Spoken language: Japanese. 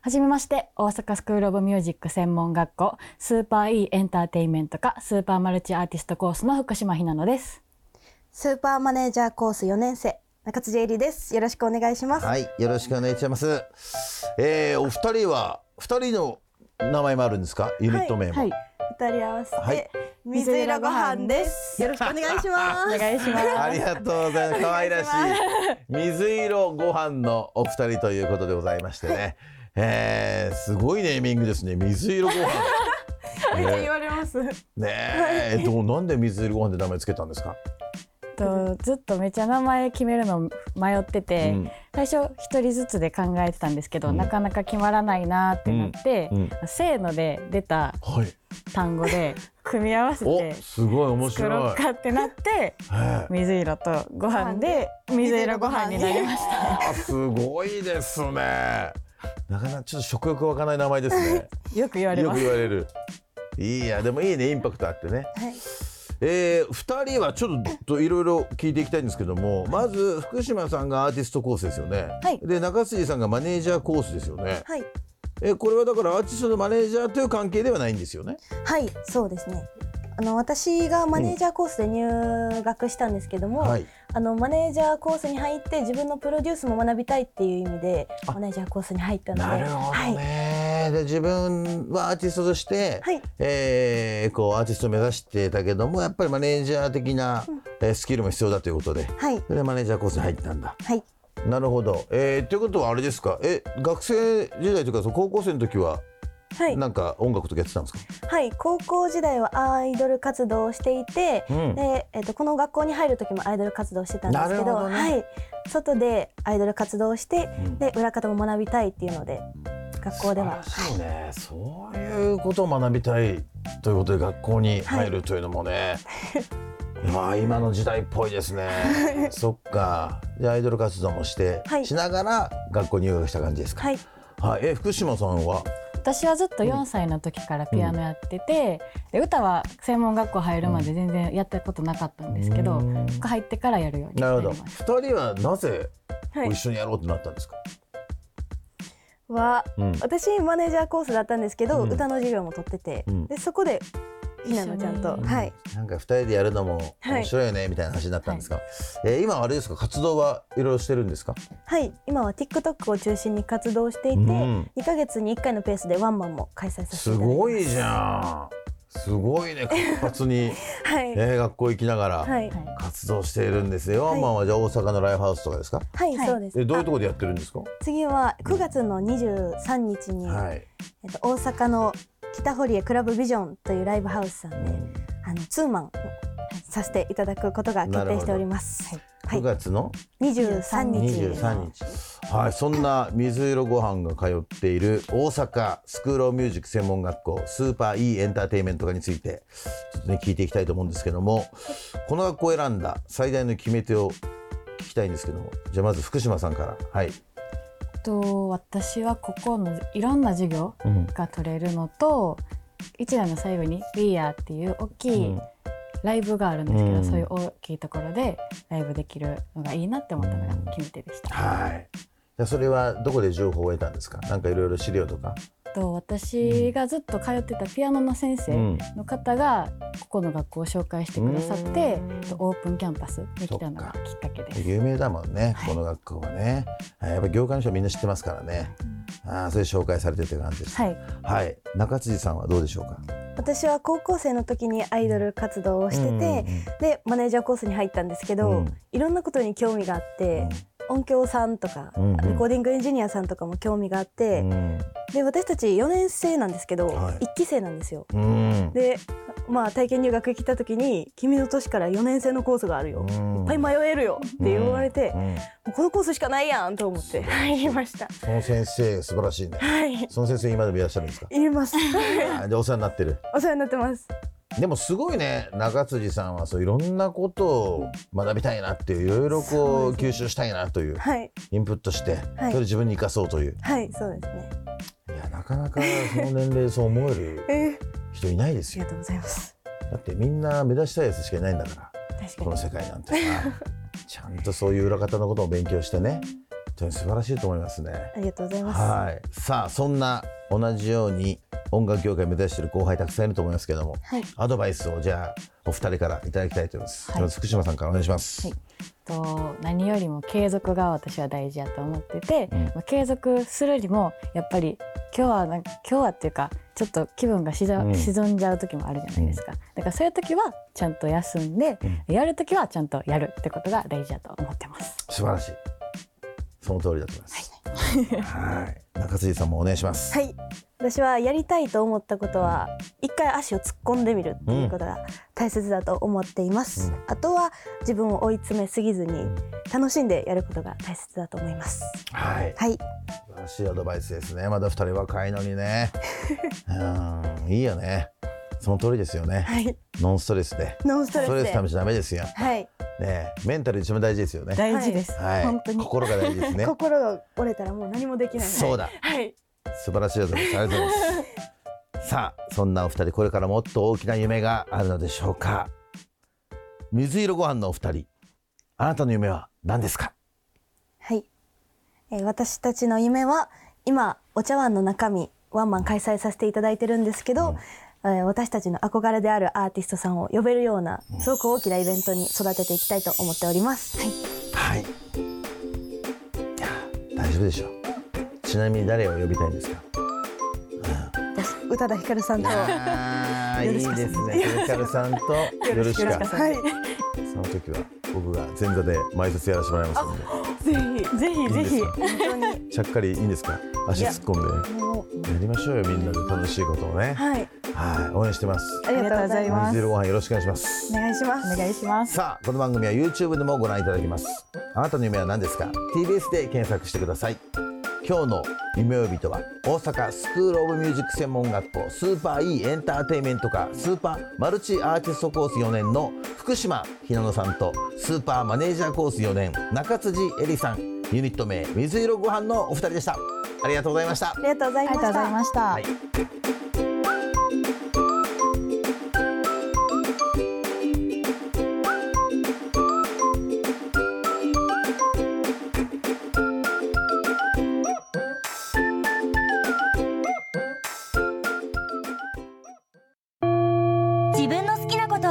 はじめまして、大阪スクールオブミュージック専門学校スーパー E エンターテインメント科スーパーマルチアーティストコースの福島ひなのです。スーパーマネージャーコース4年生中津恵里です。よろしくお願いします。はい、よろしくお願いします。えー、お二人は二人の名前もあるんですか？ユニット名も。はい。二、人合わせて、はい、水色ご飯です。よろしくお願いします。お願いします。ありがとうございます。可愛らしい水色ご飯のお二人ということでございましてね。えー、すごいネーミングですね。水色ご飯。めっちゃ言われます。ねえ。どう？なんで水色ご飯って名前つけたんですか？とずっとめっちゃ名前決めるの迷ってて、うん、最初一人ずつで考えてたんですけど、うん、なかなか決まらないなってなって、うん、せーので出た単語で組み合わせてすごい面白い。作ろうかってなって水色とご飯で水色ご飯になりました。すごいですねなかなかちょっと食欲湧かない名前ですね。よく言われよく言われる。いやでもいいねインパクトあってね、はい、えー、2人はちょっといろいろ聞いていきたいんですけどもまず福島さんがアーティストコースですよね、はい、で中杉さんがマネージャーコースですよね、はい、えこれはだからアーティストのマネージャーという関係ではないんですよね。はいそうですね。あの私がマネージャーコースで入学したんですけども、うんはい、あのマネージャーコースに入って自分のプロデュースも学びたいっていう意味でマネージャーコースに入ったのでなるほどね、はい、で自分はアーティストとして、はい、えー、こうアーティストを目指してたけどもやっぱりマネージャー的な、うん、スキルも必要だということで、はい、それでマネージャーコースに入ったんだ。はいなるほど。えー、ということはあれですか？え、学生時代というか、高校生の時ははい、なんか音楽とかやってたんですか？はい。高校時代はアイドル活動をしていて、うん、でえーと、この学校に入る時もアイドル活動してたんですけど、ね、はい、外でアイドル活動をして、うん、で裏方も学びたいっていうので学校では。そうね、そういうことを学びたいということで学校に入るというのもね、はい、まあ今の時代っぽいですね。そっか。じゃあアイドル活動もして、はい、しながら学校入学した感じですか？はい。はい、え福島さんは？私はずっと4歳の時からピアノやってて、で歌は専門学校入るまで全然やったことなかったんですけど、入ってからやるようになりました。2人はなぜ一緒にやろうとなったんですか、は、うん、私マネージャーコースだったんですけど、うん、歌の授業も取ってて、うん、でそこでひなのちゃんと、はい。なんか二人でやるのも面白いよね、はい、みたいな話になったんですか？はい、えー、今あれですか？活動はいろいろしてるんですか？はい、今は TikTok を中心に活動していて、うん、2ヶ月に1回のペースでワンマンも開催させてすごいじゃん。すごいね活発に、はい、えー、学校行きながら活動しているんですよ。ワンマンはじゃあ大阪のライブハウスとかですか？はい、そうです。えどういうところでやってるんですか？次は9月の23日に、はい、えっと大阪の北堀江クラブビジョンというライブハウスさんで、うん、あのツーマンさせていただくことが決定しております。はい、9月の？23日。23日。はいそんな水色ご飯が通っている大阪スクールオブミュージック専門学校スーパー E エンターテインメント科についてちょっとね聞いていきたいと思うんですけどもこの学校を選んだ最大の決め手を聞きたいんですけどもじゃあまず福島さんから。はいと私はここのいろんな授業が取れるのと、うん、1年の最後に「We Are」っていう大きいライブがあるんですけど、うん、そういう大きいところでライブできるのがいいなって思ったのが決め手でした。はいそれはどこで情報を得たんですか？なんかいろいろ資料とか？と私がずっと通ってたピアノの先生の方がここの学校を紹介してくださって、オープンキャンパスに来たのがきっかけです。有名だもんね、はい、この学校はね。やっぱ業界の人はみんな知ってますからね、あそれ紹介されてって感じです。はい。はい。中辻さんはどうでしょうか？私は高校生の時にアイドル活動をしてて、うんうんうん、でマネージャーコースに入ったんですけど、うん、いろんなことに興味があって、音響さんとか、うんうん、レコーディングエンジニアさんとかも興味があって、うん、で私たち4年生なんですけど、はい、1期生なんですよ。うん、でまあ体験入学来た時に「君の年から4年生のコースがあるよ、うん、いっぱい迷えるよ」って言われて、うん、このコースしかないやんと思って。入りました。その先生素晴らしいね、はい、その先生今でもいらっしゃるんですか？い。ますでお世話になってる。お世話になってますでもすごいね中辻さんはそういろんなことを学びたいなっていういろいろこう吸収したいなという、はい、インプットして、はい、それで自分に生かそうという。はいそうですね。いやなかなかその年齢そう思える 人いないですよ、ありがとうございます。だってみんな目指したいやつしかいないんだからこの世界なんてさ ちゃんとそういう裏方のことを勉強してね本当に素晴らしいと思いますね。ありがとうございます。はい。さあそんな同じように音楽業界目指している後輩たくさんいると思いますけれども、はい、アドバイスをじゃあお二人からいただきたいと思います、はい、福島さんからお願いします、はい、と何よりも継続が私は大事やと思ってて、うん、継続するよりもやっぱり今日はなんか今日はっていうかちょっと気分が沈,、んじゃう時もあるじゃないですか、だからそういう時はちゃんと休んで、うん、やる時はちゃんとやるってことが大事だと思ってます。素晴らしい。その通りだと思います、はい中辻さんもお願いします。はい。私はやりたいと思ったことは一回足を突っ込んでみるっていうことが大切だと思っています、うん、あとは自分を追い詰めすぎずに楽しんでやることが大切だと思います。はい、はい、素晴らしいアドバイスですね。まだ二人若いのにね。うん。いいよねその通りですよね、はい、ノンストレスで。ノンストレスストレスためちゃダメですよ。はい。ねメンタル一番大事ですよね。大事です、はい、本当に。心が大事ですね。心が折れたらもう何もできない。そうだ。はい。素晴らしいです。ありがとうございます。さあそんなお二人これからもっと大きな夢があるのでしょうか。水色ご飯のお二人。あなたの夢は何ですか？はい、えー、私たちの夢は今お茶碗の中身ワンマン開催させていただいてるんですけど、うん私たちの憧れであるアーティストさんを呼べるようなすごく大きなイベントに育てていきたいと思っております。はい。はい。いや大丈夫でしょう。ちなみに誰を呼びたいんですか？宇多田ヒカルさんと。あいいですね。ヒカルさんと よろしく。はい。その時は僕が前座で前説やらせてもらいますので。ぜひぜひぜひ本当に。ちゃっかりいいんですか？足突っ込んで。やりましょうよみんなで楽しいことをね。はい。はい、応援してます。ありがとうございます。水色ご飯よろしくお願いします。お願いします。お願いします。さあ、この番組は YouTube でもご覧いただけます。あなたの夢は何ですか ?TBS で検索してください。今日の夢呼びとは大阪スクールオブミュージック専門学校スーパー E エンターテイメント科スーパーマルチアーティストコース4年の福島ひなのさんとスーパーマネージャーコース4年中辻恵里さんユニット名水色ご飯のお二人でしたありがとうございましたありがとうございました、はい